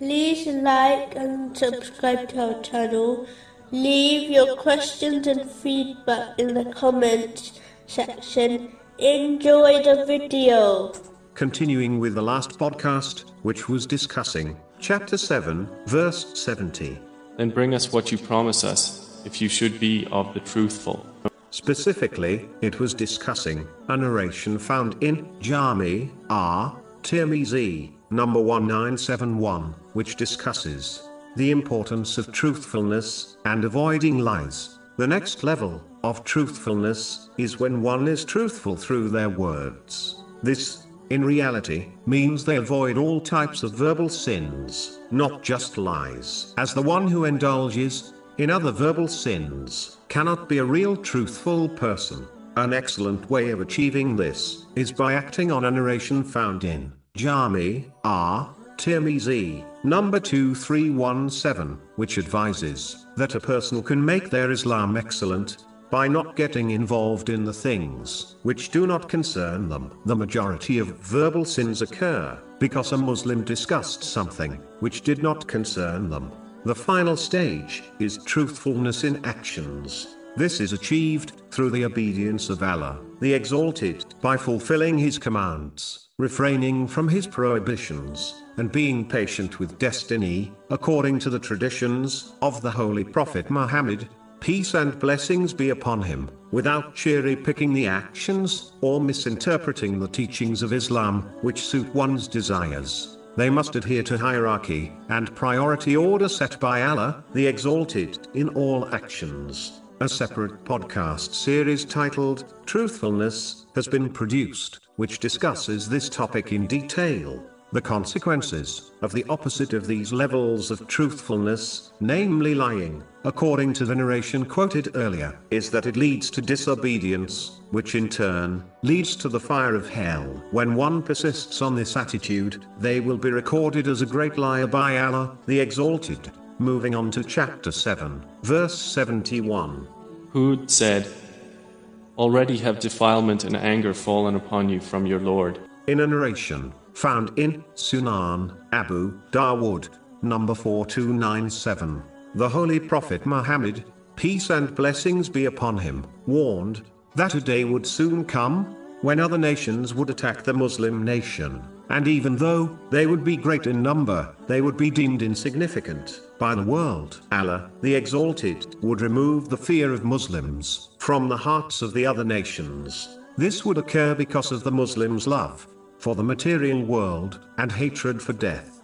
like and subscribe to our channel. Leave your questions and feedback in the comments section. Enjoy the video. Continuing with the last podcast, which was discussing chapter 7, verse 70. Then bring us what you promise us, if you should be of the truthful. Specifically, it was discussing a narration found in Jami At Tirmizi, number 1971, which discusses the importance of truthfulness and avoiding lies. The next level of truthfulness is when one is truthful through their words. This, in reality, means they avoid all types of verbal sins, not just lies. As the one who indulges in other verbal sins cannot be a real truthful person. An excellent way of achieving this is by acting on a narration found in Jami At Tirmizi, number 2317, which advises that a person can make their Islam excellent by not getting involved in the things which do not concern them. The majority of verbal sins occur because a Muslim discussed something which did not concern them. The final stage is truthfulness in actions. This is achieved through the obedience of Allah, the Exalted, by fulfilling His commands, refraining from His prohibitions, and being patient with destiny, according to the traditions of the Holy Prophet Muhammad, peace and blessings be upon him, without cherry picking the actions, or misinterpreting the teachings of Islam, which suit one's desires. They must adhere to hierarchy and priority order set by Allah, the Exalted, in all actions. A separate podcast series titled Truthfulness has been produced, which discusses this topic in detail. The consequences of the opposite of these levels of truthfulness, namely lying, according to the narration quoted earlier, is that it leads to disobedience, which in turn leads to the fire of hell. When one persists on this attitude, they will be recorded as a great liar by Allah, the Exalted. Moving on to chapter 7, verse 71. Hud said, Already have defilement and anger fallen upon you from your Lord. In a narration found in Sunan Abu Dawood, number 4297, the Holy Prophet Muhammad, peace and blessings be upon him, warned that a day would soon come when other nations would attack the Muslim nation, and even though they would be great in number, they would be deemed insignificant by the world. Allah, the Exalted, would remove the fear of Muslims from the hearts of the other nations. This would occur because of the Muslims' love for the material world and hatred for death.